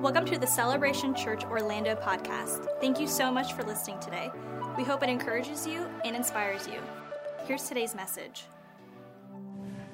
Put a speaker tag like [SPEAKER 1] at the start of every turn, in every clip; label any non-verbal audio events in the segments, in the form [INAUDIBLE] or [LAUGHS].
[SPEAKER 1] Welcome to the Celebration Church Orlando podcast. Thank you so much for listening today. We hope it encourages you and inspires you. Here's today's message.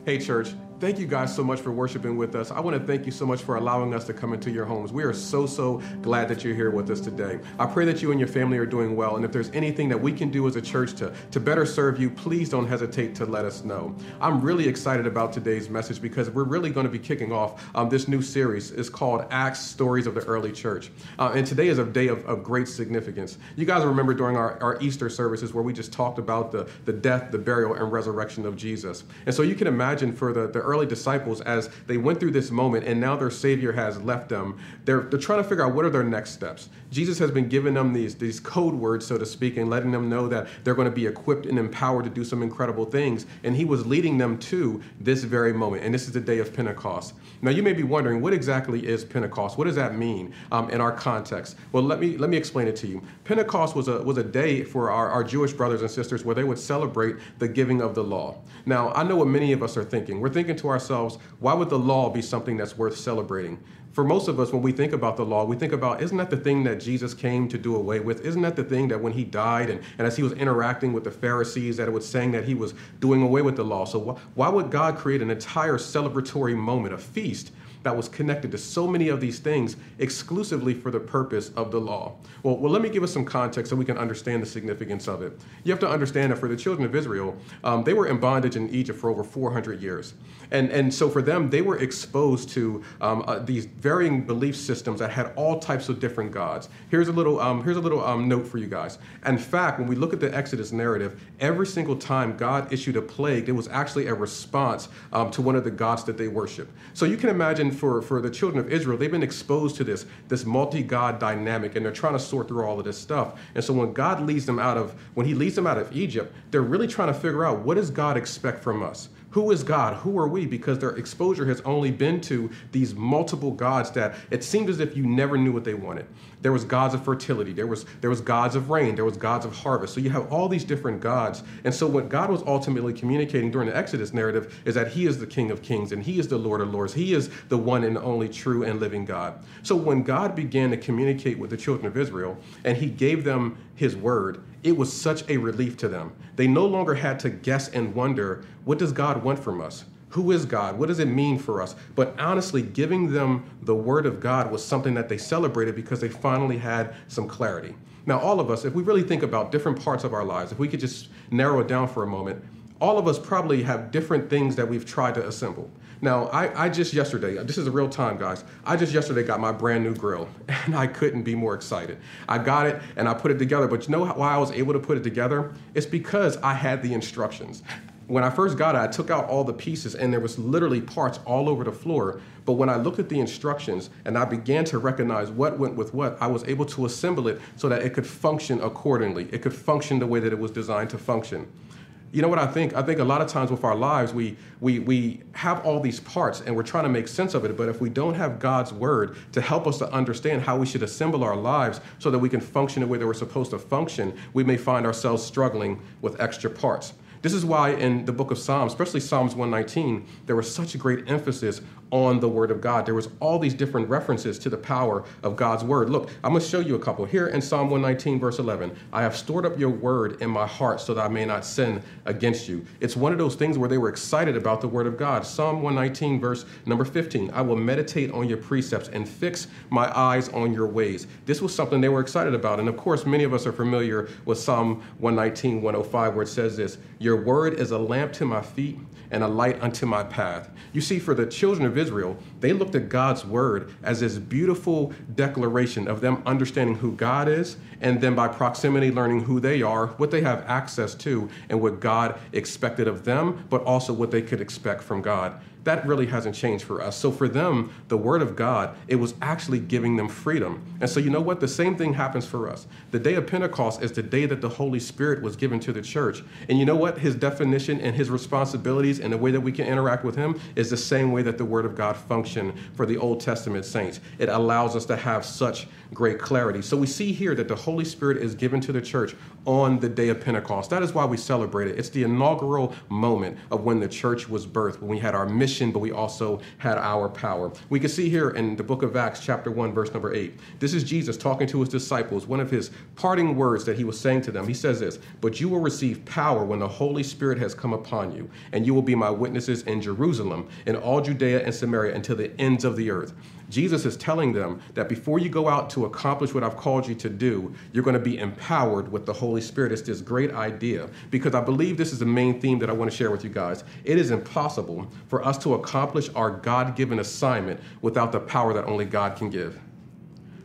[SPEAKER 2] Hey, church. Thank you guys so much for worshiping with us. I want to thank you so much for allowing us to come into your homes. We are so, so glad that you're here with us today. I pray that you and your family are doing well. And if there's anything that we can do as a church to, to better serve you, please don't hesitate to let us know. I'm really excited about today's message because we're really going to be kicking off um, this new series. It's called Acts Stories of the Early Church. Uh, and today is a day of, of great significance. You guys remember during our, our Easter services where we just talked about the, the death, the burial, and resurrection of Jesus. And so you can imagine for the, the early disciples as they went through this moment and now their Savior has left them. They're, they're trying to figure out what are their next steps. Jesus has been giving them these, these code words, so to speak, and letting them know that they're going to be equipped and empowered to do some incredible things. And he was leading them to this very moment. And this is the day of Pentecost. Now you may be wondering, what exactly is Pentecost? What does that mean um, in our context? Well, let me let me explain it to you. Pentecost was a was a day for our, our Jewish brothers and sisters where they would celebrate the giving of the law. Now I know what many of us are thinking. We're thinking to ourselves, why would the law be something that's worth celebrating? For most of us, when we think about the law, we think about, isn't that the thing that Jesus came to do away with? Isn't that the thing that when he died and, and as he was interacting with the Pharisees, that it was saying that he was doing away with the law? So wh- why would God create an entire celebratory moment, a feast, that was connected to so many of these things exclusively for the purpose of the law. Well, well let me give us some context so we can understand the significance of it. You have to understand that for the children of Israel, um, they were in bondage in Egypt for over 400 years. And, and so for them, they were exposed to um, uh, these varying belief systems that had all types of different gods. Here's a little, um, here's a little um, note for you guys. In fact, when we look at the Exodus narrative, every single time God issued a plague, it was actually a response um, to one of the gods that they worship. So you can imagine for, for the children of Israel, they've been exposed to this, this multi-God dynamic, and they're trying to sort through all of this stuff. And so when God leads them out of, when he leads them out of Egypt, they're really trying to figure out what does God expect from us? Who is God? Who are we? Because their exposure has only been to these multiple gods that it seemed as if you never knew what they wanted. There was gods of fertility, there was there was gods of rain, there was gods of harvest. So you have all these different gods. And so what God was ultimately communicating during the Exodus narrative is that he is the King of Kings and he is the Lord of Lords. He is the one and only true and living God. So when God began to communicate with the children of Israel and he gave them his word, it was such a relief to them. They no longer had to guess and wonder, what does God want from us? Who is God? What does it mean for us? But honestly, giving them the word of God was something that they celebrated because they finally had some clarity. Now, all of us, if we really think about different parts of our lives, if we could just narrow it down for a moment, all of us probably have different things that we've tried to assemble. Now, I, I, just yesterday, this is a real time, guys. I just yesterday got my brand new grill, [LAUGHS] and I couldn't be more excited. I got it and I put it together, but you know why I was able to put it together? It's because I had the instructions. When I first got it, I took out all the pieces, and there was literally parts all over the floor. But when I looked at the instructions and I began to recognize what went with what, I was able to assemble it so that it could function accordingly. It could function the way that it was designed to function you know what I think? I think a lot of times with our lives, we, we, we have all these parts and we're trying to make sense of it. But if we don't have God's word to help us to understand how we should assemble our lives so that we can function the way that we're supposed to function, we may find ourselves struggling with extra parts. This is why in the book of Psalms, especially Psalms 119, there was such a great emphasis on the word of God. There was all these different references to the power of God's word. Look, I'm going to show you a couple. Here in Psalm 119 verse 11, I have stored up your word in my heart so that I may not sin against you. It's one of those things where they were excited about the word of God. Psalm 119 verse number 15, I will meditate on your precepts and fix my eyes on your ways. This was something they were excited about. And of course, many of us are familiar with Psalm 119 105 where it says this, your word is a lamp to my feet and a light unto my path. You see, for the children of Israel, they looked at God's word as this beautiful declaration of them understanding who God is, and then by proximity, learning who they are, what they have access to, and what God expected of them, but also what they could expect from God that really hasn't changed for us. So for them, the word of God, it was actually giving them freedom. And so you know what? The same thing happens for us. The day of Pentecost is the day that the Holy Spirit was given to the church. And you know what? His definition and his responsibilities and the way that we can interact with him is the same way that the word of God functioned for the Old Testament saints. It allows us to have such great clarity. So we see here that the Holy Spirit is given to the church on the day of Pentecost. That is why we celebrate it. It's the inaugural moment of when the church was birthed, when we had our mission but we also had our power. We can see here in the book of Acts, chapter 1, verse number 8. This is Jesus talking to his disciples. One of his parting words that he was saying to them, he says this But you will receive power when the Holy Spirit has come upon you, and you will be my witnesses in Jerusalem, in all Judea and Samaria, until the ends of the earth. Jesus is telling them that before you go out to accomplish what I've called you to do, you're going to be empowered with the Holy Spirit. It's this great idea because I believe this is the main theme that I want to share with you guys. It is impossible for us to accomplish our God given assignment without the power that only God can give.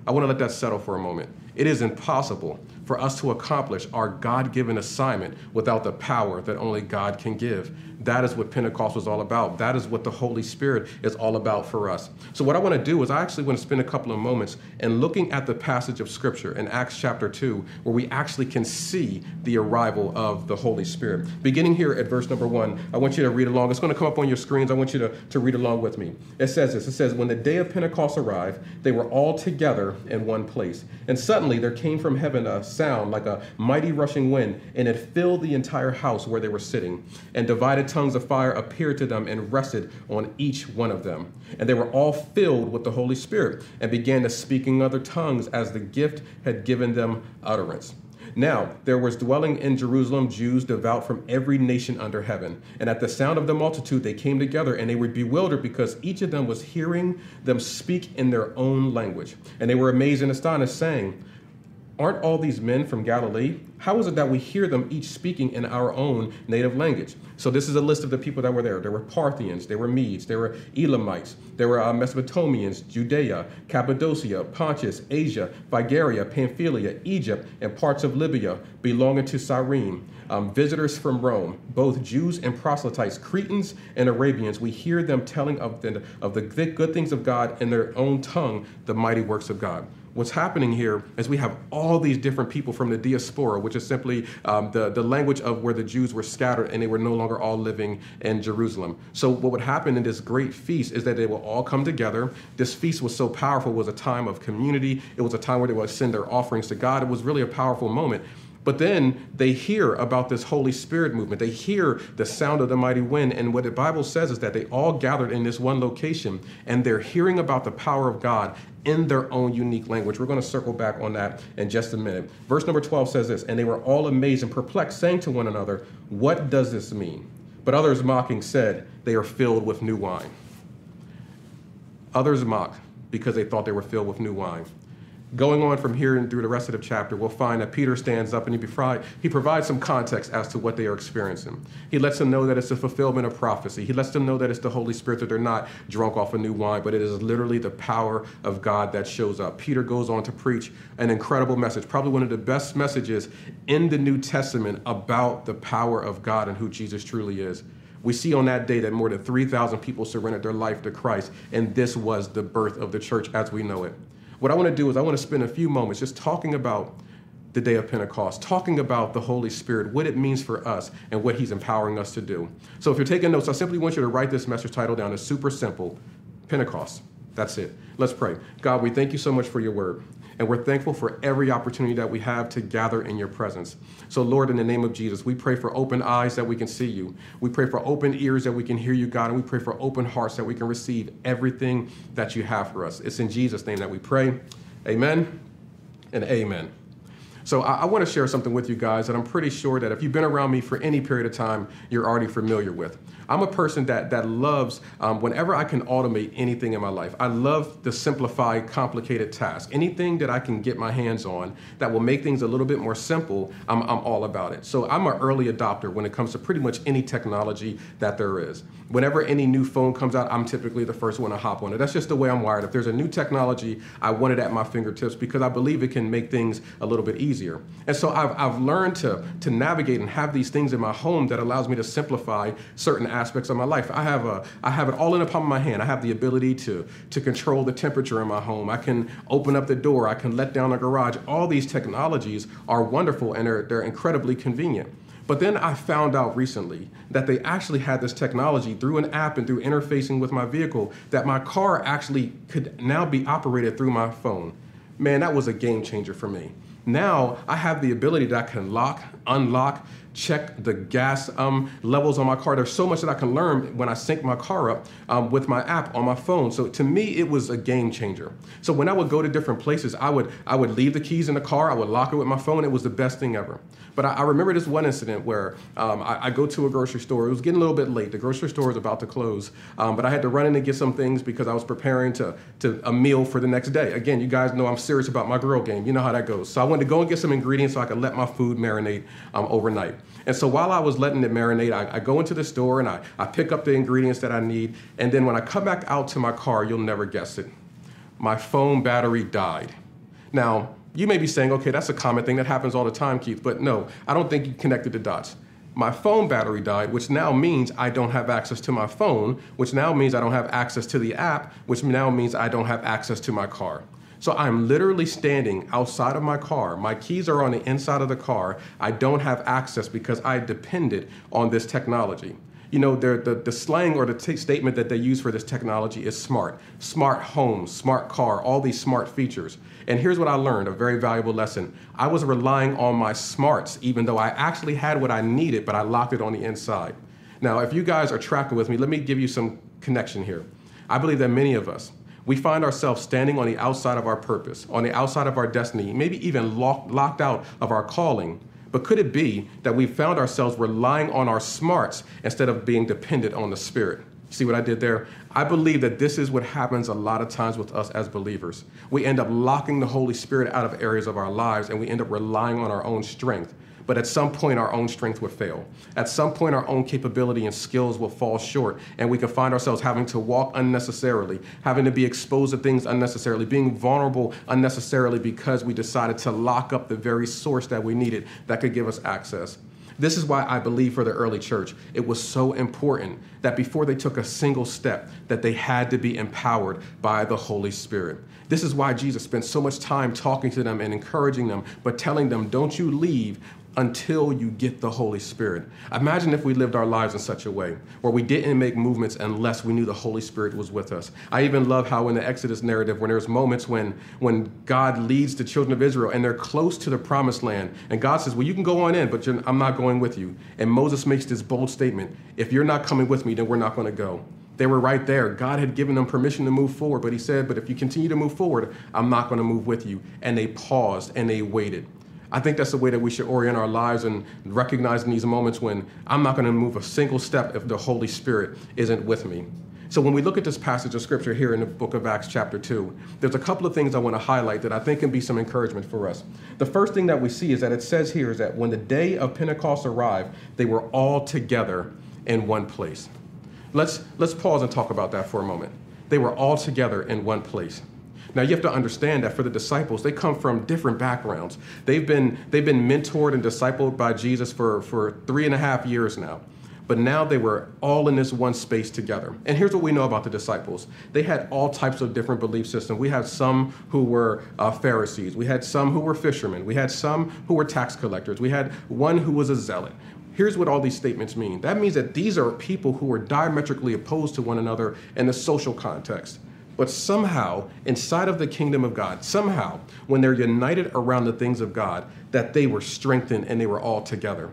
[SPEAKER 2] I want to let that settle for a moment. It is impossible for us to accomplish our God given assignment without the power that only God can give. That is what Pentecost was all about. That is what the Holy Spirit is all about for us. So, what I want to do is I actually want to spend a couple of moments and looking at the passage of Scripture in Acts chapter 2, where we actually can see the arrival of the Holy Spirit. Beginning here at verse number 1, I want you to read along. It's going to come up on your screens. I want you to, to read along with me. It says this It says, When the day of Pentecost arrived, they were all together in one place. And suddenly there came from heaven a sound like a mighty rushing wind, and it filled the entire house where they were sitting. And divided tongues of fire appeared to them and rested on each one of them. And they were all filled with the Holy Spirit and began to speak in other tongues as the gift had given them utterance. Now, there was dwelling in Jerusalem Jews devout from every nation under heaven. And at the sound of the multitude, they came together and they were bewildered because each of them was hearing them speak in their own language. And they were amazed and astonished, saying, Aren't all these men from Galilee? How is it that we hear them each speaking in our own native language? So, this is a list of the people that were there. There were Parthians, there were Medes, there were Elamites, there were uh, Mesopotamians, Judea, Cappadocia, Pontus, Asia, Phrygia, Pamphylia, Egypt, and parts of Libya belonging to Cyrene. Um, visitors from Rome, both Jews and proselytes, Cretans and Arabians, we hear them telling of the, of the good things of God in their own tongue, the mighty works of God what's happening here is we have all these different people from the diaspora, which is simply um, the, the language of where the Jews were scattered and they were no longer all living in Jerusalem. So what would happen in this great feast is that they will all come together. This feast was so powerful, it was a time of community. It was a time where they would send their offerings to God. It was really a powerful moment. But then they hear about this Holy Spirit movement. They hear the sound of the mighty wind. And what the Bible says is that they all gathered in this one location and they're hearing about the power of God in their own unique language. We're going to circle back on that in just a minute. Verse number 12 says this And they were all amazed and perplexed, saying to one another, What does this mean? But others mocking said, They are filled with new wine. Others mocked because they thought they were filled with new wine. Going on from here and through the rest of the chapter, we'll find that Peter stands up and he, provide, he provides some context as to what they are experiencing. He lets them know that it's a fulfillment of prophecy. He lets them know that it's the Holy Spirit, that they're not drunk off of new wine, but it is literally the power of God that shows up. Peter goes on to preach an incredible message, probably one of the best messages in the New Testament about the power of God and who Jesus truly is. We see on that day that more than 3,000 people surrendered their life to Christ, and this was the birth of the church as we know it. What I want to do is I want to spend a few moments just talking about the day of Pentecost, talking about the Holy Spirit, what it means for us, and what He's empowering us to do. So if you're taking notes, I simply want you to write this message title down. It's super simple Pentecost. That's it. Let's pray. God, we thank you so much for your word. And we're thankful for every opportunity that we have to gather in your presence. So, Lord, in the name of Jesus, we pray for open eyes that we can see you. We pray for open ears that we can hear you, God. And we pray for open hearts that we can receive everything that you have for us. It's in Jesus' name that we pray. Amen and amen. So I, I want to share something with you guys that I'm pretty sure that if you've been around me for any period of time, you're already familiar with. I'm a person that that loves um, whenever I can automate anything in my life. I love to simplify complicated tasks. Anything that I can get my hands on that will make things a little bit more simple, I'm, I'm all about it. So I'm an early adopter when it comes to pretty much any technology that there is. Whenever any new phone comes out, I'm typically the first one to hop on it. That's just the way I'm wired. If there's a new technology, I want it at my fingertips because I believe it can make things a little bit easier. And so I've, I've learned to, to navigate and have these things in my home that allows me to simplify certain aspects of my life. I have a I have it all in the palm of my hand. I have the ability to to control the temperature in my home. I can open up the door. I can let down a garage. All these technologies are wonderful and they're they're incredibly convenient. But then I found out recently that they actually had this technology through an app and through interfacing with my vehicle that my car actually could now be operated through my phone. Man, that was a game changer for me. Now I have the ability that I can lock, unlock, check the gas um, levels on my car. There's so much that I can learn when I sync my car up um, with my app on my phone. So to me, it was a game changer. So when I would go to different places, I would I would leave the keys in the car. I would lock it with my phone. It was the best thing ever. But I, I remember this one incident where um, I, I, go to a grocery store. It was getting a little bit late. The grocery store was about to close, um, but I had to run in and get some things because I was preparing to to a meal for the next day. Again, you guys know I'm serious about my grill game. You know how that goes. So I wanted to go and get some ingredients so I could let my food marinate um, overnight. And so while I was letting it marinate, I, I, go into the store and I, I pick up the ingredients that I need. And then when I come back out to my car, you'll never guess it. My phone battery died. Now, you may be saying, okay, that's a common thing that happens all the time, Keith, but no, I don't think you connected the dots. My phone battery died, which now means I don't have access to my phone, which now means I don't have access to the app, which now means I don't have access to my car. So I'm literally standing outside of my car. My keys are on the inside of the car. I don't have access because I depended on this technology. You know, the, the slang or the t- statement that they use for this technology is smart. Smart home, smart car, all these smart features. And here's what I learned a very valuable lesson. I was relying on my smarts, even though I actually had what I needed, but I locked it on the inside. Now, if you guys are tracking with me, let me give you some connection here. I believe that many of us, we find ourselves standing on the outside of our purpose, on the outside of our destiny, maybe even locked, locked out of our calling. But could it be that we found ourselves relying on our smarts instead of being dependent on the Spirit? See what I did there? I believe that this is what happens a lot of times with us as believers. We end up locking the Holy Spirit out of areas of our lives and we end up relying on our own strength but at some point, our own strength will fail. At some point, our own capability and skills will fall short, and we can find ourselves having to walk unnecessarily, having to be exposed to things unnecessarily, being vulnerable unnecessarily because we decided to lock up the very source that we needed that could give us access. This is why I believe for the early church, it was so important that before they took a single step, that they had to be empowered by the Holy Spirit. This is why Jesus spent so much time talking to them and encouraging them, but telling them, don't you leave until you get the Holy Spirit. Imagine if we lived our lives in such a way where we didn't make movements unless we knew the Holy Spirit was with us. I even love how in the Exodus narrative, when there's moments when, when God leads the children of Israel and they're close to the promised land, and God says, Well, you can go on in, but I'm not going with you. And Moses makes this bold statement If you're not coming with me, then we're not going to go. They were right there. God had given them permission to move forward, but He said, But if you continue to move forward, I'm not going to move with you. And they paused and they waited. I think that's the way that we should orient our lives and recognize in these moments when I'm not going to move a single step if the Holy Spirit isn't with me. So when we look at this passage of scripture here in the book of Acts, chapter 2, there's a couple of things I want to highlight that I think can be some encouragement for us. The first thing that we see is that it says here is that when the day of Pentecost arrived, they were all together in one place. Let's, let's pause and talk about that for a moment. They were all together in one place. Now you have to understand that for the disciples, they come from different backgrounds. They've been, they've been mentored and discipled by Jesus for, for three and a half years now. But now they were all in this one space together. And here's what we know about the disciples they had all types of different belief systems. We had some who were uh, Pharisees, we had some who were fishermen, we had some who were tax collectors, we had one who was a zealot. Here's what all these statements mean that means that these are people who are diametrically opposed to one another in the social context. But somehow, inside of the kingdom of God, somehow, when they're united around the things of God, that they were strengthened and they were all together.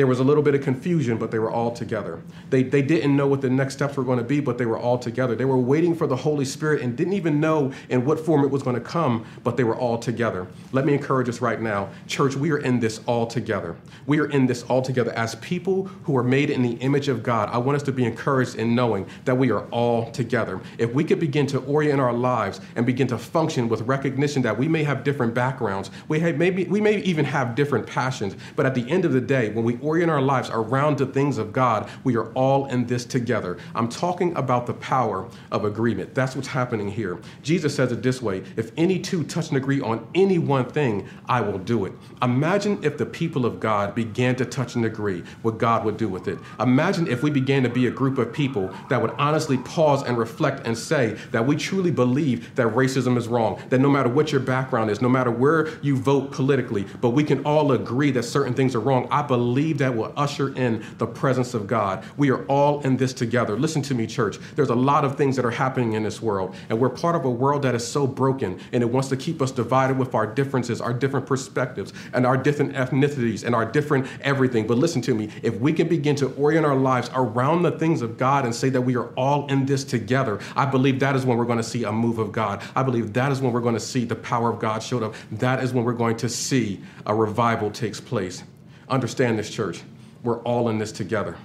[SPEAKER 2] There was a little bit of confusion, but they were all together. They, they didn't know what the next steps were going to be, but they were all together. They were waiting for the Holy Spirit and didn't even know in what form it was going to come, but they were all together. Let me encourage us right now. Church, we are in this all together. We are in this all together. As people who are made in the image of God, I want us to be encouraged in knowing that we are all together. If we could begin to orient our lives and begin to function with recognition that we may have different backgrounds, we, have maybe, we may even have different passions, but at the end of the day, when we orient our lives around the things of God, we are all in this together. I'm talking about the power of agreement. That's what's happening here. Jesus says it this way if any two touch and agree on any one thing, I will do it. Imagine if the people of God began to touch and agree what God would do with it. Imagine if we began to be a group of people that would honestly pause and reflect and say that we truly believe that racism is wrong, that no matter what your background is, no matter where you vote politically, but we can all agree that certain things are wrong. I believe believe that will usher in the presence of God. We are all in this together. Listen to me, church. There's a lot of things that are happening in this world, and we're part of a world that is so broken, and it wants to keep us divided with our differences, our different perspectives, and our different ethnicities, and our different everything. But listen to me, if we can begin to orient our lives around the things of God and say that we are all in this together, I believe that is when we're going to see a move of God. I believe that is when we're going to see the power of God showed up. That is when we're going to see a revival takes place. Understand this, church. We're all in this together.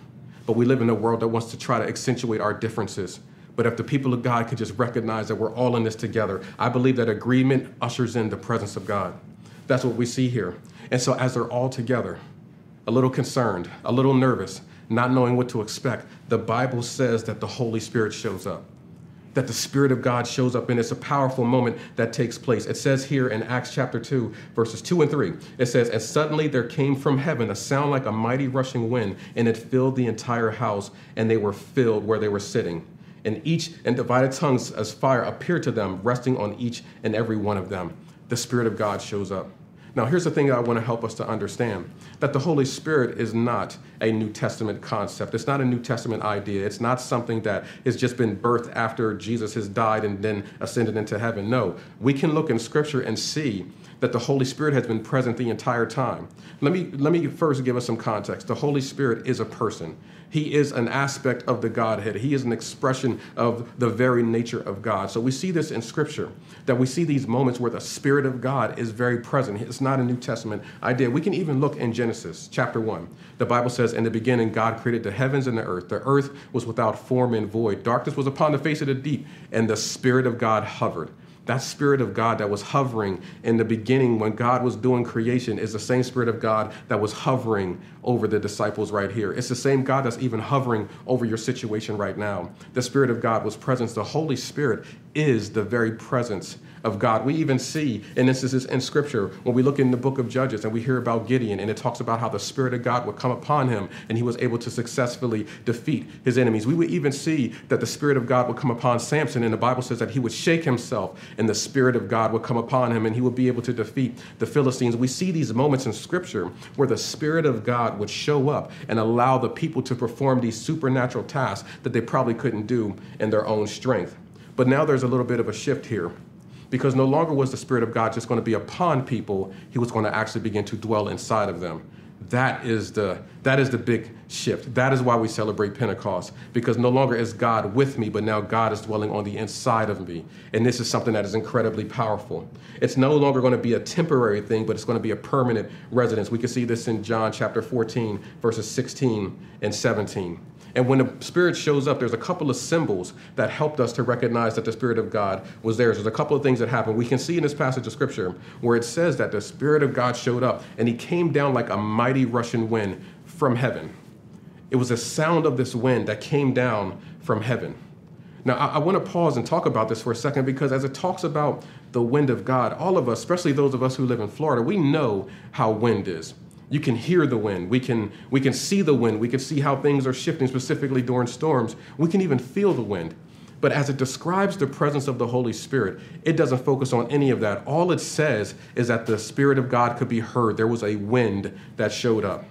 [SPEAKER 2] But we live in a world that wants to try to accentuate our differences. But if the people of God could just recognize that we're all in this together, I believe that agreement ushers in the presence of God. That's what we see here. And so, as they're all together, a little concerned, a little nervous, not knowing what to expect, the Bible says that the Holy Spirit shows up that the Spirit of God shows up, and it's a powerful moment that takes place. It says here in Acts chapter 2, verses 2 and 3, it says, And suddenly there came from heaven a sound like a mighty rushing wind, and it filled the entire house, and they were filled where they were sitting. And each and divided tongues as fire appeared to them, resting on each and every one of them. The Spirit of God shows up. Now, here's the thing I want to help us to understand that the Holy Spirit is not a New Testament concept. It's not a New Testament idea. It's not something that has just been birthed after Jesus has died and then ascended into heaven. No, we can look in Scripture and see that the Holy Spirit has been present the entire time. Let me, let me first give us some context. The Holy Spirit is a person. He is an aspect of the Godhead. He is an expression of the very nature of God. So we see this in Scripture, that we see these moments where the Spirit of God is very present. It's not a New Testament idea. We can even look in Genesis chapter 1. The Bible says, In the beginning, God created the heavens and the earth. The earth was without form and void. Darkness was upon the face of the deep, and the Spirit of God hovered that Spirit of God that was hovering in the beginning when God was doing creation is the same Spirit of God that was hovering over the disciples right here. It's the same God that's even hovering over your situation right now. The Spirit of God was present. The Holy Spirit is the very presence of God. We even see in instances in Scripture when we look in the book of Judges and we hear about Gideon and it talks about how the Spirit of God would come upon him and he was able to successfully defeat his enemies. We would even see that the Spirit of God would come upon Samson and the Bible says that he would shake himself and the Spirit of God would come upon him and he would be able to defeat the Philistines. We see these moments in Scripture where the Spirit of God would show up and allow the people to perform these supernatural tasks that they probably couldn't do in their own strength. But now there's a little bit of a shift here because no longer was the Spirit of God just going to be upon people, He was going to actually begin to dwell inside of them. That is the that is the big shift. That is why we celebrate Pentecost because no longer is God with me, but now God is dwelling on the inside of me. And this is something that is incredibly powerful. It's no longer going to be a temporary thing, but it's going to be a permanent residence. We can see this in John chapter 14 verses 16 and 17. And when the Spirit shows up, there's a couple of symbols that helped us to recognize that the Spirit of God was there. There's a couple of things that happened. We can see in this passage of Scripture where it says that the Spirit of God showed up and he came down like a mighty rushing wind from heaven. It was the sound of this wind that came down from heaven. Now, I, I want to pause and talk about this for a second because as it talks about the wind of God, all of us, especially those of us who live in Florida, we know how wind is. You can hear the wind. We can, we can see the wind. We can see how things are shifting, specifically during storms. We can even feel the wind. But as it describes the presence of the Holy Spirit, it doesn't focus on any of that. All it says is that the Spirit of God could be heard. There was a wind that showed up.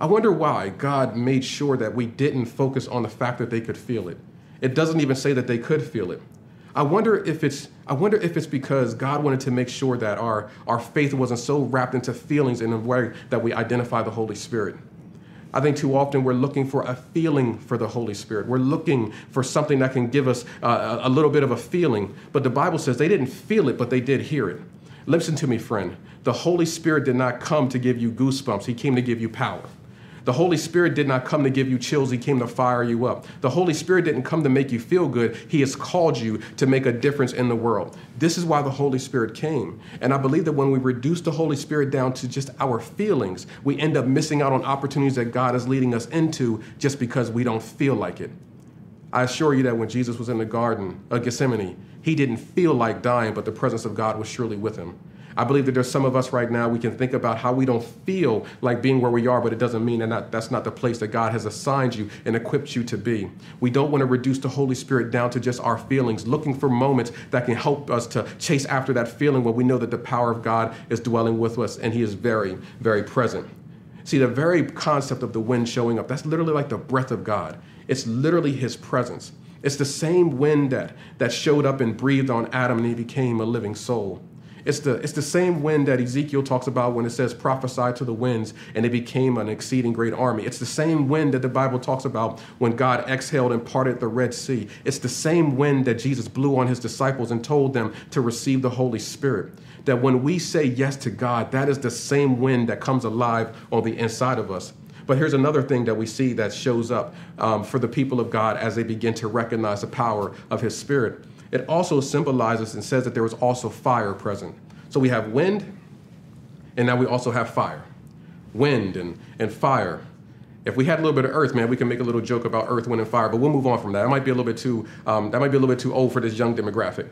[SPEAKER 2] I wonder why God made sure that we didn't focus on the fact that they could feel it. It doesn't even say that they could feel it. I wonder if it's I wonder if it's because God wanted to make sure that our, our faith wasn't so wrapped into feelings in a way that we identify the Holy Spirit. I think too often we're looking for a feeling for the Holy Spirit. We're looking for something that can give us uh, a little bit of a feeling. But the Bible says they didn't feel it, but they did hear it. Listen to me, friend. The Holy Spirit did not come to give you goosebumps, He came to give you power. The Holy Spirit did not come to give you chills, He came to fire you up. The Holy Spirit didn't come to make you feel good, He has called you to make a difference in the world. This is why the Holy Spirit came. And I believe that when we reduce the Holy Spirit down to just our feelings, we end up missing out on opportunities that God is leading us into just because we don't feel like it. I assure you that when Jesus was in the Garden of Gethsemane, he didn't feel like dying, but the presence of God was surely with him. I believe that there's some of us right now, we can think about how we don't feel like being where we are, but it doesn't mean that that's not the place that God has assigned you and equipped you to be. We don't want to reduce the Holy Spirit down to just our feelings, looking for moments that can help us to chase after that feeling when we know that the power of God is dwelling with us and He is very, very present. See, the very concept of the wind showing up, that's literally like the breath of God. It's literally his presence. It's the same wind that, that showed up and breathed on Adam and he became a living soul. It's the, it's the same wind that Ezekiel talks about when it says, prophesy to the winds, and it became an exceeding great army. It's the same wind that the Bible talks about when God exhaled and parted the Red Sea. It's the same wind that Jesus blew on his disciples and told them to receive the Holy Spirit. That when we say yes to God, that is the same wind that comes alive on the inside of us. But here's another thing that we see that shows up um, for the people of God as they begin to recognize the power of His Spirit it also symbolizes and says that there was also fire present. So we have wind, and now we also have fire. Wind and, and fire. If we had a little bit of earth, man, we can make a little joke about earth, wind, and fire, but we'll move on from that. That might be a little bit too, um, that might be a little bit too old for this young demographic.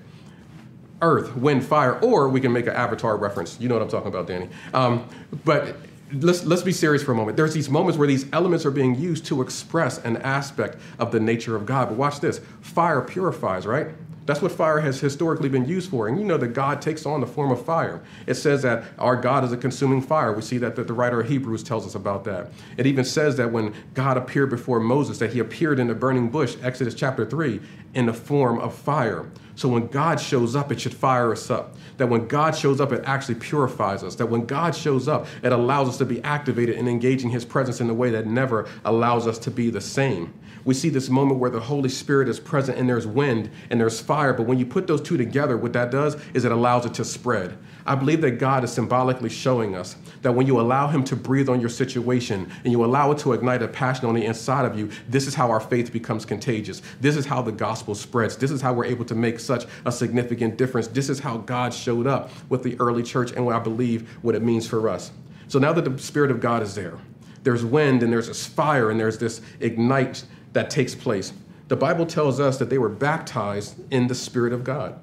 [SPEAKER 2] Earth, wind, fire, or we can make an avatar reference. You know what I'm talking about, Danny. Um, but let's let's be serious for a moment. There's these moments where these elements are being used to express an aspect of the nature of God. But watch this: fire purifies, right? That's what fire has historically been used for. And you know that God takes on the form of fire. It says that our God is a consuming fire. We see that the writer of Hebrews tells us about that. It even says that when God appeared before Moses, that he appeared in the burning bush, Exodus chapter 3, in the form of fire. So when God shows up, it should fire us up. That when God shows up, it actually purifies us. That when God shows up, it allows us to be activated and engaging his presence in a way that never allows us to be the same we see this moment where the Holy Spirit is present and there's wind and there's fire. But when you put those two together, what that does is it allows it to spread. I believe that God is symbolically showing us that when you allow Him to breathe on your situation and you allow it to ignite a passion on the inside of you, this is how our faith becomes contagious. This is how the gospel spreads. This is how we're able to make such a significant difference. This is how God showed up with the early church and what I believe what it means for us. So now that the Spirit of God is there, there's wind and there's this fire and there's this ignite that takes place. The Bible tells us that they were baptized in the Spirit of God.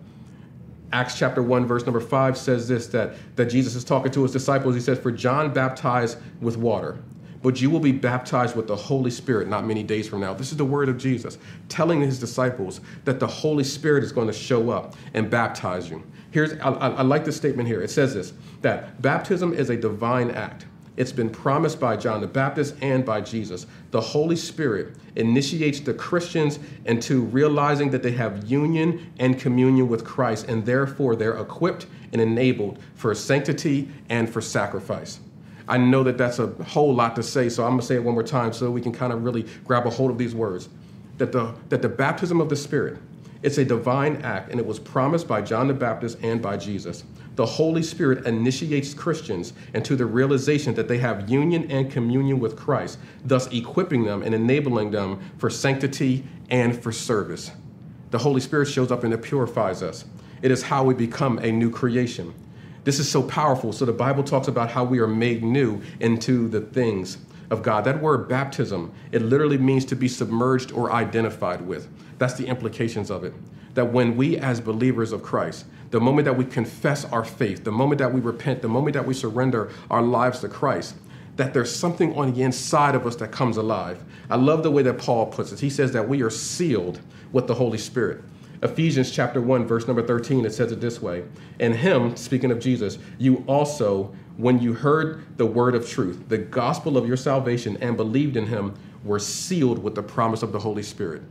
[SPEAKER 2] Acts chapter 1, verse number 5 says this that, that Jesus is talking to his disciples. He says, For John baptized with water, but you will be baptized with the Holy Spirit not many days from now. This is the word of Jesus, telling his disciples that the Holy Spirit is going to show up and baptize you. Here's, I, I like this statement here. It says this that baptism is a divine act. It's been promised by John the Baptist and by Jesus. The Holy Spirit initiates the Christians into realizing that they have union and communion with Christ, and therefore they're equipped and enabled for sanctity and for sacrifice. I know that that's a whole lot to say, so I'm to say it one more time so we can kind of really grab a hold of these words. That the, that the baptism of the Spirit, it's a divine act, and it was promised by John the Baptist and by Jesus the Holy Spirit initiates Christians into the realization that they have union and communion with Christ, thus equipping them and enabling them for sanctity and for service. The Holy Spirit shows up and it purifies us. It is how we become a new creation. This is so powerful. So the Bible talks about how we are made new into the things of God. That word baptism, it literally means to be submerged or identified with. That's the implications of it. That when we, as believers of Christ, the moment that we confess our faith, the moment that we repent, the moment that we surrender our lives to Christ, that there's something on the inside of us that comes alive. I love the way that Paul puts it. He says that we are sealed with the Holy Spirit. Ephesians chapter 1, verse number 13, it says it this way In him, speaking of Jesus, you also, when you heard the word of truth, the gospel of your salvation, and believed in him, were sealed with the promise of the Holy Spirit.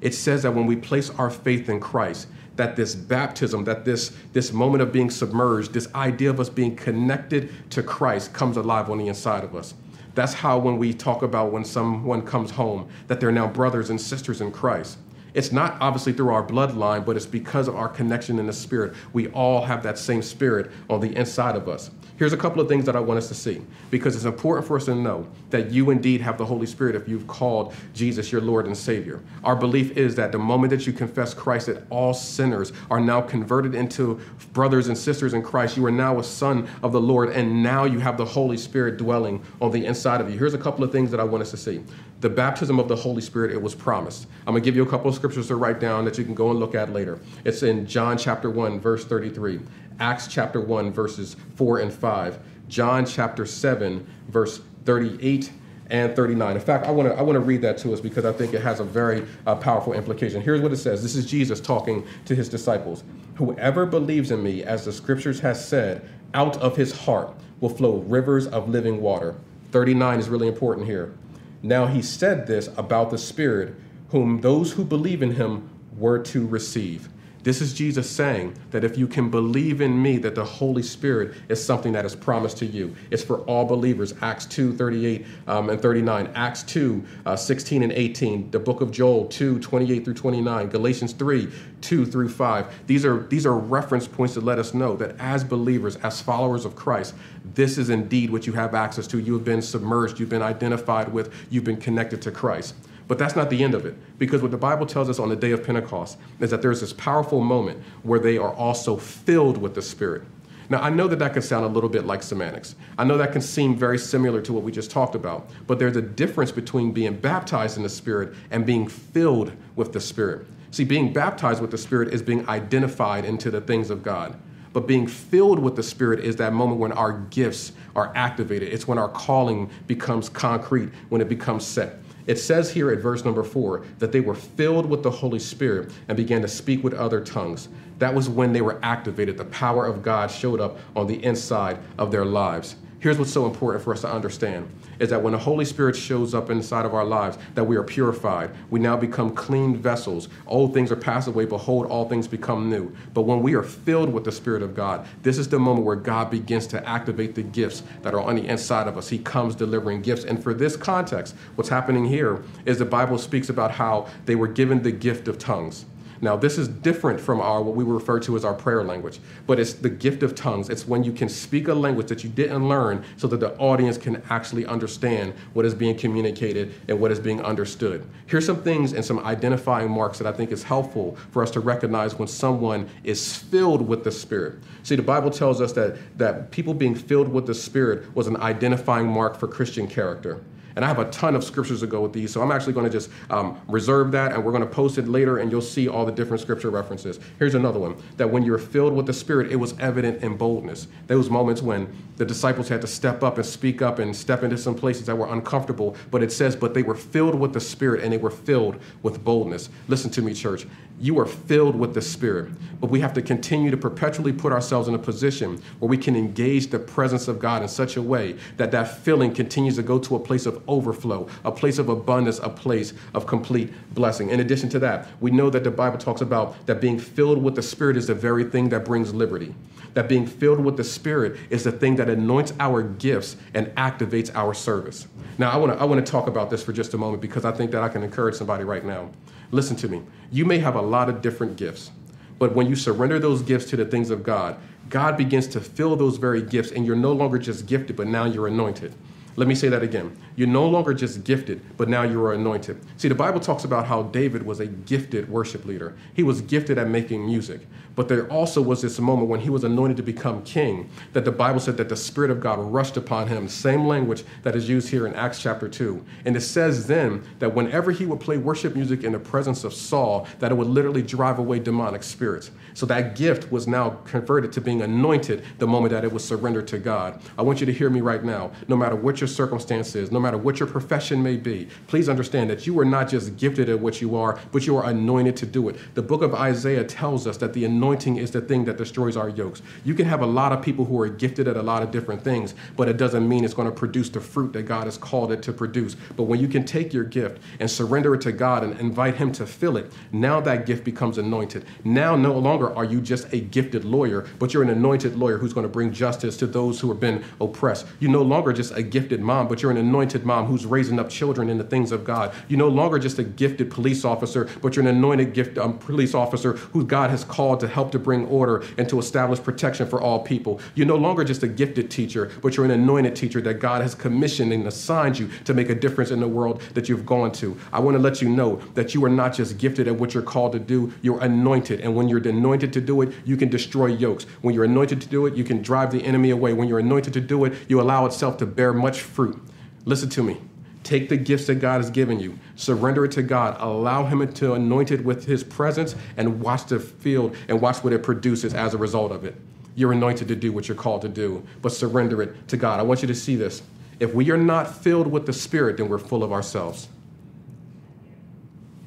[SPEAKER 2] It says that when we place our faith in Christ, that this baptism, that this, this moment of being submerged, this idea of us being connected to Christ comes alive on the inside of us. That's how when we talk about when someone comes home, that they're now brothers and sisters in Christ. It's not obviously through our bloodline, but it's because of our connection in the spirit. We all have that same spirit on the inside of us. Here's a couple of things that I want us to see because it's important for us to know that you indeed have the Holy Spirit if you've called Jesus your Lord and Savior. Our belief is that the moment that you confess Christ, that all sinners are now converted into brothers and sisters in Christ. You are now a son of the Lord, and now you have the Holy Spirit dwelling on the inside of you. Here's a couple of things that I want us to see. The baptism of the Holy Spirit, it was promised. I'm going to give you a couple of scriptures to write down that you can go and look at later. It's in John chapter 1, verse 33. Acts chapter 1, verses 4 and 5, John chapter 7, verse 38 and 39. In fact, I want to I want to read that to us because I think it has a very uh, powerful implication. Here's what it says. This is Jesus talking to his disciples. Whoever believes in me, as the scriptures has said, out of his heart will flow rivers of living water. 39 is really important here. Now he said this about the Spirit, whom those who believe in him were to receive. This is Jesus saying that if you can believe in me, that the Holy Spirit is something that is promised to you. It's for all believers. Acts 2 38 um, and 39, Acts 2 uh, 16 and 18, the book of Joel 2 28 through 29, Galatians 3 2 through 5. These are, these are reference points to let us know that as believers, as followers of Christ, this is indeed what you have access to. You have been submerged, you've been identified with, you've been connected to Christ. But that's not the end of it, because what the Bible tells us on the day of Pentecost is that there's this powerful moment where they are also filled with the Spirit. Now, I know that that can sound a little bit like semantics. I know that can seem very similar to what we just talked about, but there's a difference between being baptized in the Spirit and being filled with the Spirit. See, being baptized with the Spirit is being identified into the things of God. But being filled with the Spirit is that moment when our gifts are activated. It's when our calling becomes concrete, when it becomes set. It says here at verse number four that they were filled with the Holy Spirit and began to speak with other tongues. That was when they were activated. The power of God showed up on the inside of their lives. Here's what's so important for us to understand is that when the Holy Spirit shows up inside of our lives, that we are purified. We now become clean vessels. Old things are passed away, behold, all things become new. But when we are filled with the Spirit of God, this is the moment where God begins to activate the gifts that are on the inside of us. He comes delivering gifts. And for this context, what's happening here is the Bible speaks about how they were given the gift of tongues. Now, this is different from our what we refer to as our prayer language, but it's the gift of tongues. It's when you can speak a language that you didn't learn so that the audience can actually understand what is being communicated and what is being understood. Here's some things and some identifying marks that I think is helpful for us to recognize when someone is filled with the Spirit. See, the Bible tells us that that people being filled with the Spirit was an identifying mark for Christian character. And I have a ton of scriptures to go with these, so I'm actually going to just um, reserve that and we're going to post it later and you'll see all the different scripture references. Here's another one that when you're filled with the Spirit, it was evident in boldness. Those moments when the disciples had to step up and speak up and step into some places that were uncomfortable, but it says, but they were filled with the Spirit and they were filled with boldness. Listen to me, church. You are filled with the Spirit, but we have to continue to perpetually put ourselves in a position where we can engage the presence of God in such a way that that filling continues to go to a place of overflow, a place of abundance, a place of complete blessing. In addition to that, we know that the Bible talks about that being filled with the Spirit is the very thing that brings liberty. That being filled with the Spirit is the thing that anoints our gifts and activates our service. Now, I want to I want to talk about this for just a moment because I think that I can encourage somebody right now. Listen to me. You may have a lot of different gifts, but when you surrender those gifts to the things of God, God begins to fill those very gifts, and you're no longer just gifted, but now you're anointed. Let me say that again. You're no longer just gifted, but now you are anointed. See, the Bible talks about how David was a gifted worship leader. He was gifted at making music. But there also was this moment when he was anointed to become king that the Bible said that the Spirit of God rushed upon him, same language that is used here in Acts chapter 2. And it says then that whenever he would play worship music in the presence of Saul, that it would literally drive away demonic spirits. So that gift was now converted to being anointed the moment that it was surrendered to God. I want you to hear me right now. No matter what your circumstance is, no matter what your profession may be, please understand that you are not just gifted at what you are, but you are anointed to do it. The book of Isaiah tells us that the anointing is the thing that destroys our yokes. You can have a lot of people who are gifted at a lot of different things, but it doesn't mean it's going to produce the fruit that God has called it to produce. But when you can take your gift and surrender it to God and invite Him to fill it, now that gift becomes anointed. Now, no longer are you just a gifted lawyer, but you're an anointed lawyer who's going to bring justice to those who have been oppressed. You're no longer just a gifted mom, but you're an anointed mom who's raising up children in the things of God. You're no longer just a gifted police officer, but you're an anointed gift um, police officer who God has called to help to bring order and to establish protection for all people. You're no longer just a gifted teacher, but you're an anointed teacher that God has commissioned and assigned you to make a difference in the world that you've gone to. I want to let you know that you are not just gifted at what you're called to do, you're anointed. And when you're anointed to do it, you can destroy yokes. When you're anointed to do it, you can drive the enemy away. When you're anointed to do it, you allow itself to bear much fruit. Listen to me. Take the gifts that God has given you, surrender it to God, allow Him to anoint it with His presence, and watch the field and watch what it produces as a result of it. You're anointed to do what you're called to do, but surrender it to God. I want you to see this. If we are not filled with the Spirit, then we're full of ourselves.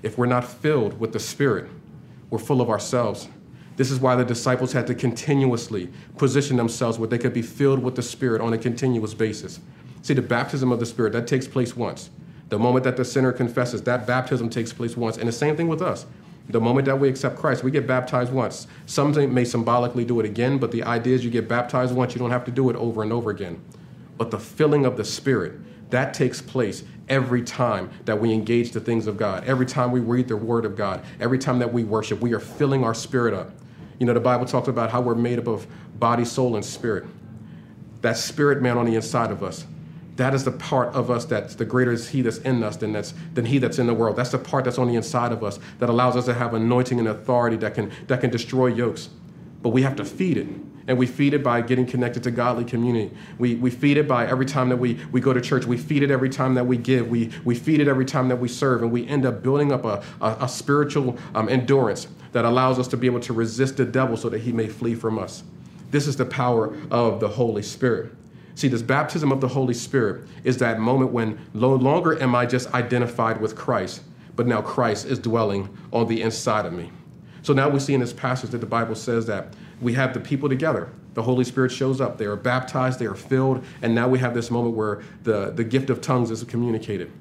[SPEAKER 2] If we're not filled with the Spirit, we're full of ourselves. This is why the disciples had to continuously position themselves where they could be filled with the Spirit on a continuous basis. See, the baptism of the Spirit, that takes place once. The moment that the sinner confesses, that baptism takes place once. And the same thing with us. The moment that we accept Christ, we get baptized once. Some may symbolically do it again, but the idea is you get baptized once, you don't have to do it over and over again. But the filling of the Spirit, that takes place every time that we engage the things of God, every time we read the Word of God, every time that we worship, we are filling our spirit up. You know, the Bible talks about how we're made up of body, soul, and spirit. That spirit man on the inside of us, that is the part of us that's the greater is he that's in us than that's than he that's in the world. That's the part that's on the inside of us that allows us to have anointing and authority that can that can destroy yokes. But we have to feed it. And we feed it by getting connected to godly community. We, we feed it by every time that we, we go to church. We feed it every time that we give. We, we feed it every time that we serve. And we end up building up a, a, a spiritual um, endurance that allows us to be able to resist the devil so that he may flee from us. This is the power of the Holy Spirit. See, this baptism of the Holy Spirit is that moment when no longer am I just identified with Christ, but now Christ is dwelling on the inside of me. So now we see in this passage that the Bible says that we have the people together. The Holy Spirit shows up. They are baptized, they are filled, and now we have this moment where the, the gift of tongues is communicated.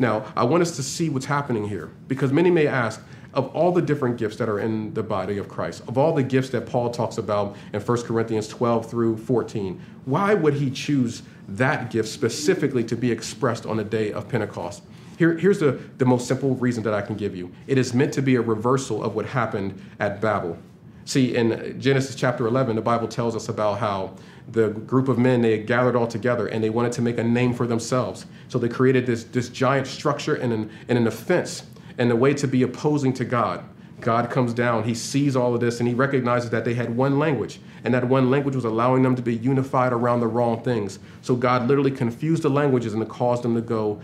[SPEAKER 2] Now, I want us to see what's happening here because many may ask, of all the different gifts that are in the body of Christ, of all the gifts that Paul talks about in 1 Corinthians 12 through 14, why would he choose that gift specifically to be expressed on the day of Pentecost? Here, here's the, the most simple reason that I can give you it is meant to be a reversal of what happened at Babel. See, in Genesis chapter 11, the Bible tells us about how the group of men they gathered all together and they wanted to make a name for themselves. So they created this, this giant structure and an, and an offense and the way to be opposing to God. God comes down, he sees all of this, and he recognizes that they had one language, and that one language was allowing them to be unified around the wrong things. So God literally confused the languages and it caused them to go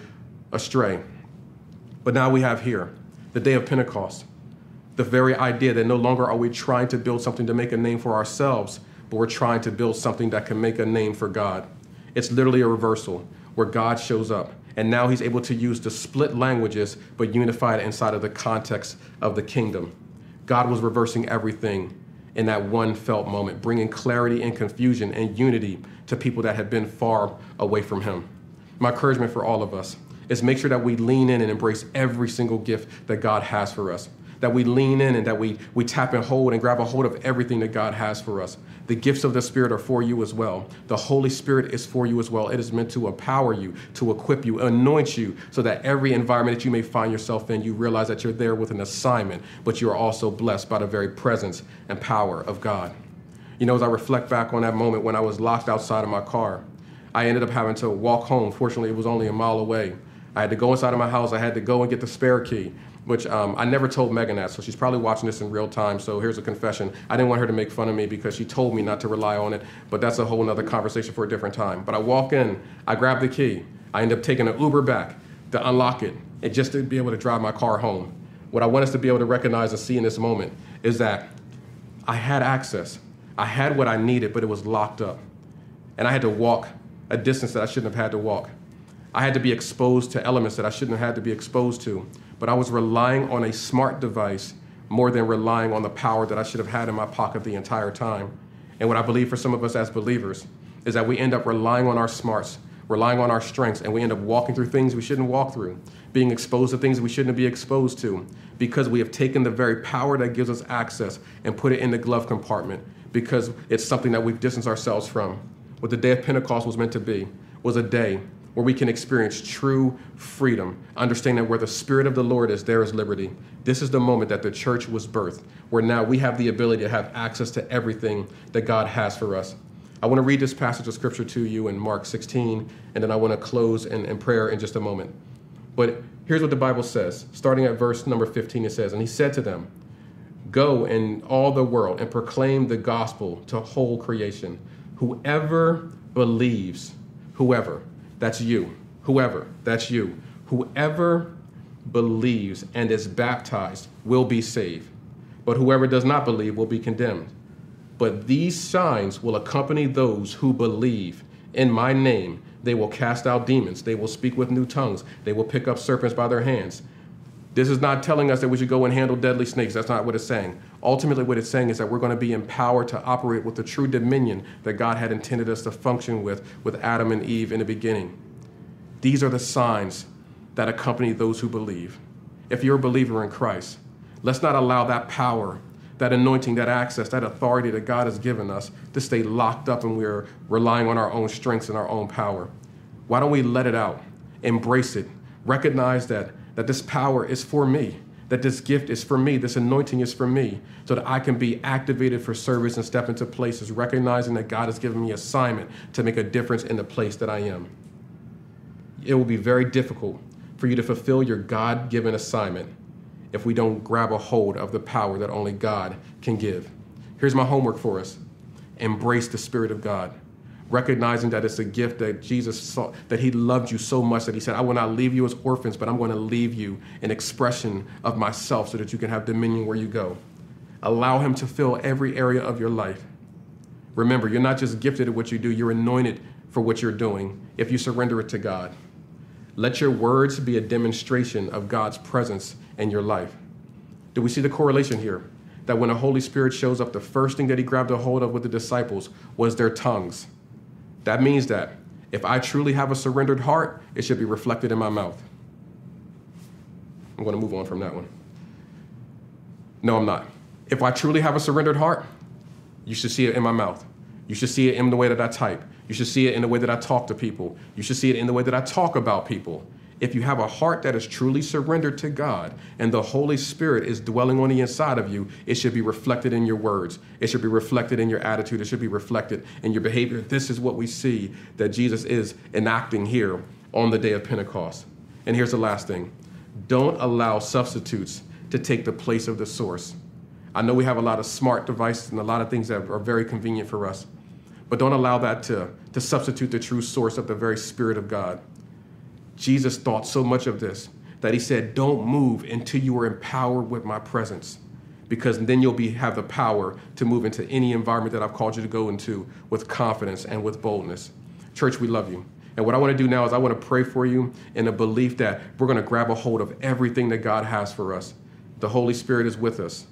[SPEAKER 2] astray. But now we have here the day of Pentecost, the very idea that no longer are we trying to build something to make a name for ourselves, but we're trying to build something that can make a name for God. It's literally a reversal where God shows up and now he's able to use the split languages but unified inside of the context of the kingdom. God was reversing everything in that one felt moment, bringing clarity and confusion and unity to people that had been far away from him. My encouragement for all of us is make sure that we lean in and embrace every single gift that God has for us that we lean in and that we, we tap and hold and grab a hold of everything that God has for us. The gifts of the Spirit are for you as well. The Holy Spirit is for you as well. It is meant to empower you, to equip you, anoint you, so that every environment that you may find yourself in, you realize that you're there with an assignment, but you are also blessed by the very presence and power of God. You know, as I reflect back on that moment when I was locked outside of my car, I ended up having to walk home. Fortunately, it was only a mile away. I had to go inside of my house. I had to go and get the spare key which um, I never told Megan that, so she's probably watching this in real time. So here's a confession. I didn't want her to make fun of me because she told me not to rely on it, but that's a whole other conversation for a different time. But I walk in, I grab the key, I end up taking an Uber back to unlock it, and just to be able to drive my car home. What I want us to be able to recognize and see in this moment is that I had access. I had what I needed, but it was locked up. And I had to walk a distance that I shouldn't have had to walk. I had to be exposed to elements that I shouldn't have had to be exposed to but I was relying on a smart device more than relying on the power that I should have had in my pocket the entire time. And what I believe for some of us as believers is that we end up relying on our smarts, relying on our strengths, and we end up walking through things we shouldn't walk through, being exposed to things we shouldn't be exposed to, because we have taken the very power that gives us access and put it in the glove compartment because it's something that we've distanced ourselves from. What the day of Pentecost was meant to be was a day where we can experience true freedom, understanding that where the Spirit of the Lord is, there is liberty. This is the moment that the church was birthed, where now we have the ability to have access to everything that God has for us. I want to read this passage of scripture to you in Mark 16, and then I want to close in, in prayer in just a moment. But here's what the Bible says. Starting at verse number 15, it says, And he said to them, Go in all the world and proclaim the gospel to whole creation. Whoever believes, whoever, that's you. Whoever, that's you. Whoever believes and is baptized will be saved, but whoever does not believe will be condemned. But these signs will accompany those who believe in my name. They will cast out demons. They will speak with new tongues. They will pick up serpents by their hands. This is not telling us that we should go and handle deadly snakes. That's not what it's saying. Ultimately, what it's saying is that we're going to be empowered to operate with the true dominion that God had intended us to function with, with Adam and Eve in the beginning. These are the signs that accompany those who believe. If you're a believer in Christ, let's not allow that power, that anointing, that access, that authority that God has given us to stay locked up and we're relying on our own strengths and our own power. Why don't we let it out, embrace it, recognize that that this power is for me, that this gift is for me, this anointing is for me, so that I can be activated for service and step into places, recognizing that God has given me assignment to make a difference in the place that I am. It will be very difficult for you to fulfill your God given assignment if we don't grab a hold of the power that only God can give. Here's my homework for us embrace the Spirit of God recognizing that it's a gift that Jesus saw, that He loved you so much that He said, I will not leave you as orphans, but I'm going to leave you an expression of myself so that you can have dominion where you go. Allow Him to fill every area of your life. Remember, you're not just gifted at what you do, you're anointed for what you're doing if you surrender it to God. Let your words be a demonstration of God's presence in your life. Do we see the correlation here? That when the Holy Spirit shows up, the first thing that he grabbed a hold of with the disciples was their tongues. That means that if I truly have a surrendered heart, it should be reflected in my mouth. I'm going to move on from that one. No, I'm not. If I truly have a surrendered heart, you should see it in my mouth. You should see it in the way that I type. You should see it in the way that I talk to people. You should see it in the way that I talk about people if you have a heart that is truly surrendered to God and the Holy Spirit is dwelling on the inside of you, it should be reflected in your words. It should be reflected in your attitude. It should be reflected in your behavior. This is what we see that Jesus is enacting here on the day of Pentecost. And here's the last thing don't allow substitutes to take the place of the source. I know we have a lot of smart devices and a lot of things that are very convenient for us, but don't allow that to, to substitute the true source of the very Spirit of God. Jesus thought so much of this that he said, Don't move until you are empowered with my presence, because then you'll be, have the power to move into any environment that I've called you to go into with confidence and with boldness. Church, we love you. And what I want to do now is I want to pray for you in a belief that we're going to grab a hold of everything that God has for us. The Holy Spirit is with us.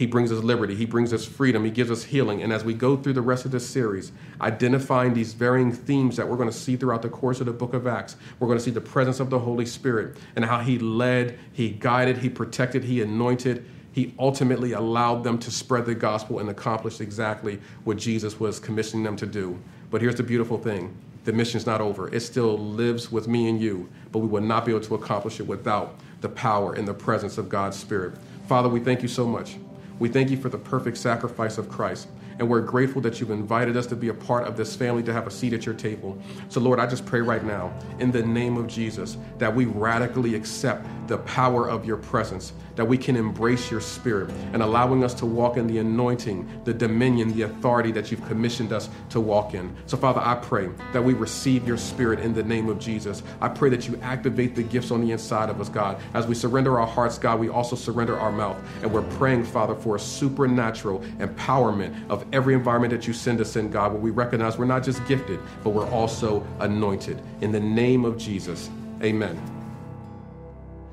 [SPEAKER 2] He brings us liberty. He brings us freedom. He gives us healing. And as we go through the rest of this series, identifying these varying themes that we're going to see throughout the course of the book of Acts, we're going to see the presence of the Holy Spirit and how He led, He guided, He protected, He anointed. He ultimately allowed them to spread the gospel and accomplish exactly what Jesus was commissioning them to do. But here's the beautiful thing the mission's not over. It still lives with me and you, but we will not be able to accomplish it without the power and the presence of God's Spirit. Father, we thank you so much we thank you for the perfect sacrifice of Christ. And we're grateful that you've invited us to be a part of this family, to have a seat at your table. So, Lord, I just pray right now, in the name of Jesus, that we radically accept the power of your presence, that we can embrace your spirit and allowing us to walk in the anointing, the dominion, the authority that you've commissioned us to walk in. So, Father, I pray that we receive your spirit in the name of Jesus. I pray that you activate the gifts on the inside of us, God. As we surrender our hearts, God, we also surrender our mouth. And we're praying, Father, for a supernatural empowerment of every environment that you send us in, God, where we recognize we're not just gifted, but we're also anointed. In the name of Jesus, amen.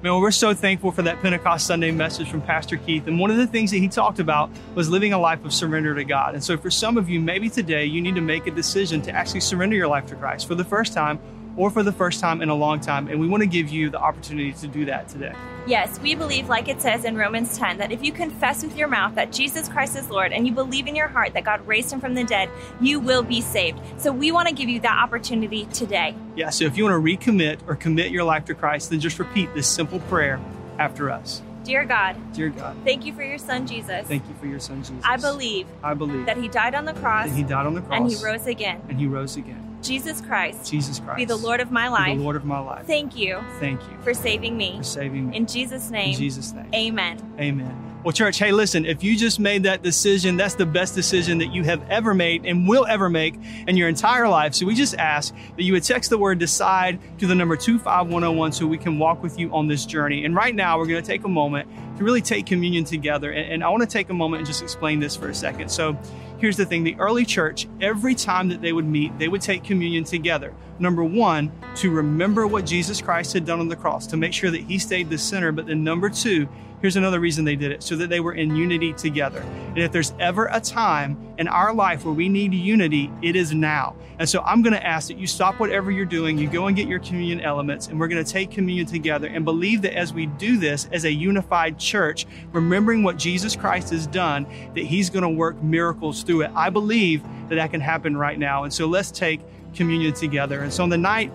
[SPEAKER 3] Man, we're so thankful for that Pentecost Sunday message from Pastor Keith. And one of the things that he talked about was living a life of surrender to God. And so, for some of you, maybe today you need to make a decision to actually surrender your life to Christ for the first time or for the first time in a long time. And we want to give you the opportunity to do that today.
[SPEAKER 4] Yes, we believe, like it says in Romans 10, that if you confess with your mouth that Jesus Christ is Lord and you believe in your heart that God raised him from the dead, you will be saved. So we want to give you that opportunity today.
[SPEAKER 3] Yeah, so if you want to recommit or commit your life to Christ, then just repeat this simple prayer after us.
[SPEAKER 4] Dear God,
[SPEAKER 3] dear God,
[SPEAKER 4] thank you for your son Jesus.
[SPEAKER 3] Thank you for your son Jesus.
[SPEAKER 4] I believe,
[SPEAKER 3] I believe
[SPEAKER 4] that he died on the cross.
[SPEAKER 3] He died on the cross.
[SPEAKER 4] And he rose again.
[SPEAKER 3] And he rose again.
[SPEAKER 4] Jesus Christ.
[SPEAKER 3] Jesus Christ.
[SPEAKER 4] Be the Lord of my life.
[SPEAKER 3] Be the Lord of my life.
[SPEAKER 4] Thank you.
[SPEAKER 3] Thank you.
[SPEAKER 4] For saving me.
[SPEAKER 3] For saving me.
[SPEAKER 4] In Jesus' name.
[SPEAKER 3] In Jesus' name.
[SPEAKER 4] Amen.
[SPEAKER 3] Amen. Well, church, hey, listen, if you just made that decision, that's the best decision that you have ever made and will ever make in your entire life. So we just ask that you would text the word decide to the number 25101 so we can walk with you on this journey. And right now, we're going to take a moment to really take communion together. And, and I want to take a moment and just explain this for a second. So here's the thing the early church, every time that they would meet, they would take communion together. Number one, to remember what Jesus Christ had done on the cross, to make sure that he stayed the center. But then number two, Here's another reason they did it so that they were in unity together. And if there's ever a time in our life where we need unity, it is now. And so I'm going to ask that you stop whatever you're doing, you go and get your communion elements, and we're going to take communion together and believe that as we do this as a unified church, remembering what Jesus Christ has done, that He's going to work miracles through it. I believe that that can happen right now. And so let's take communion together. And so on the night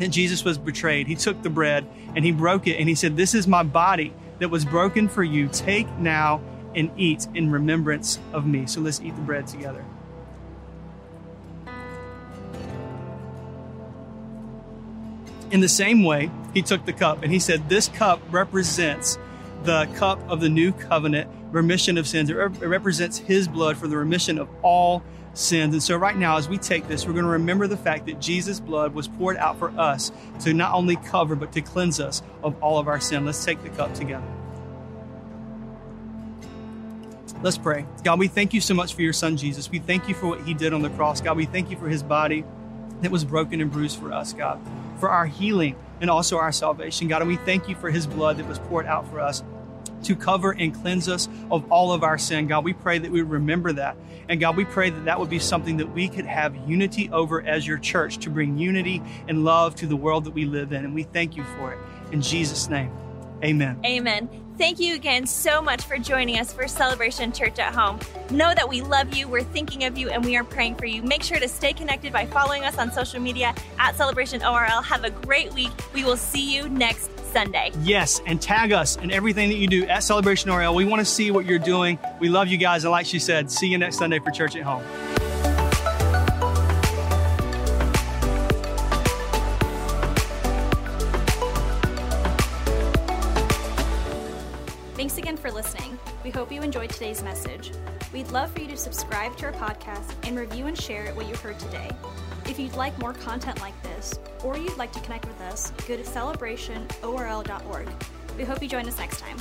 [SPEAKER 3] that Jesus was betrayed, He took the bread and He broke it and He said, This is my body that was broken for you. Take now and eat in remembrance of me. So let's eat the bread together. In the same way, he took the cup and he said, This cup represents the cup of the new covenant, remission of sins. It, represents his blood for the remission of all sins. And so, right now, as we take this, we're going to remember the fact that Jesus' blood was poured out for us to not only cover, but to cleanse us of all of our sin. Let's take the cup together. Let's pray. God, we thank you so much for your son, Jesus. We thank you for what he did on the cross. God, we thank you for his body that was broken and bruised for us, God, for our healing and also our salvation, God. And we thank you for his blood that was poured out for us to cover and cleanse us of all of our sin. God, we pray that we remember that. And God, we pray that that would be something that we could have unity over as your church to bring unity and love to the world that we live in. And we thank you for it. In Jesus' name, amen.
[SPEAKER 4] Amen. Thank you again so much for joining us for Celebration Church at Home. Know that we love you, we're thinking of you, and we are praying for you. Make sure to stay connected by following us on social media at Celebration ORL. Have a great week. We will see you next Sunday.
[SPEAKER 3] Yes, and tag us in everything that you do at Celebration ORL. We want to see what you're doing. We love you guys. And like she said, see you next Sunday for Church at Home.
[SPEAKER 1] Thanks again for listening. We hope you enjoyed today's message. We'd love for you to subscribe to our podcast and review and share what you heard today. If you'd like more content like this, or you'd like to connect with us, go to celebrationorl.org. We hope you join us next time.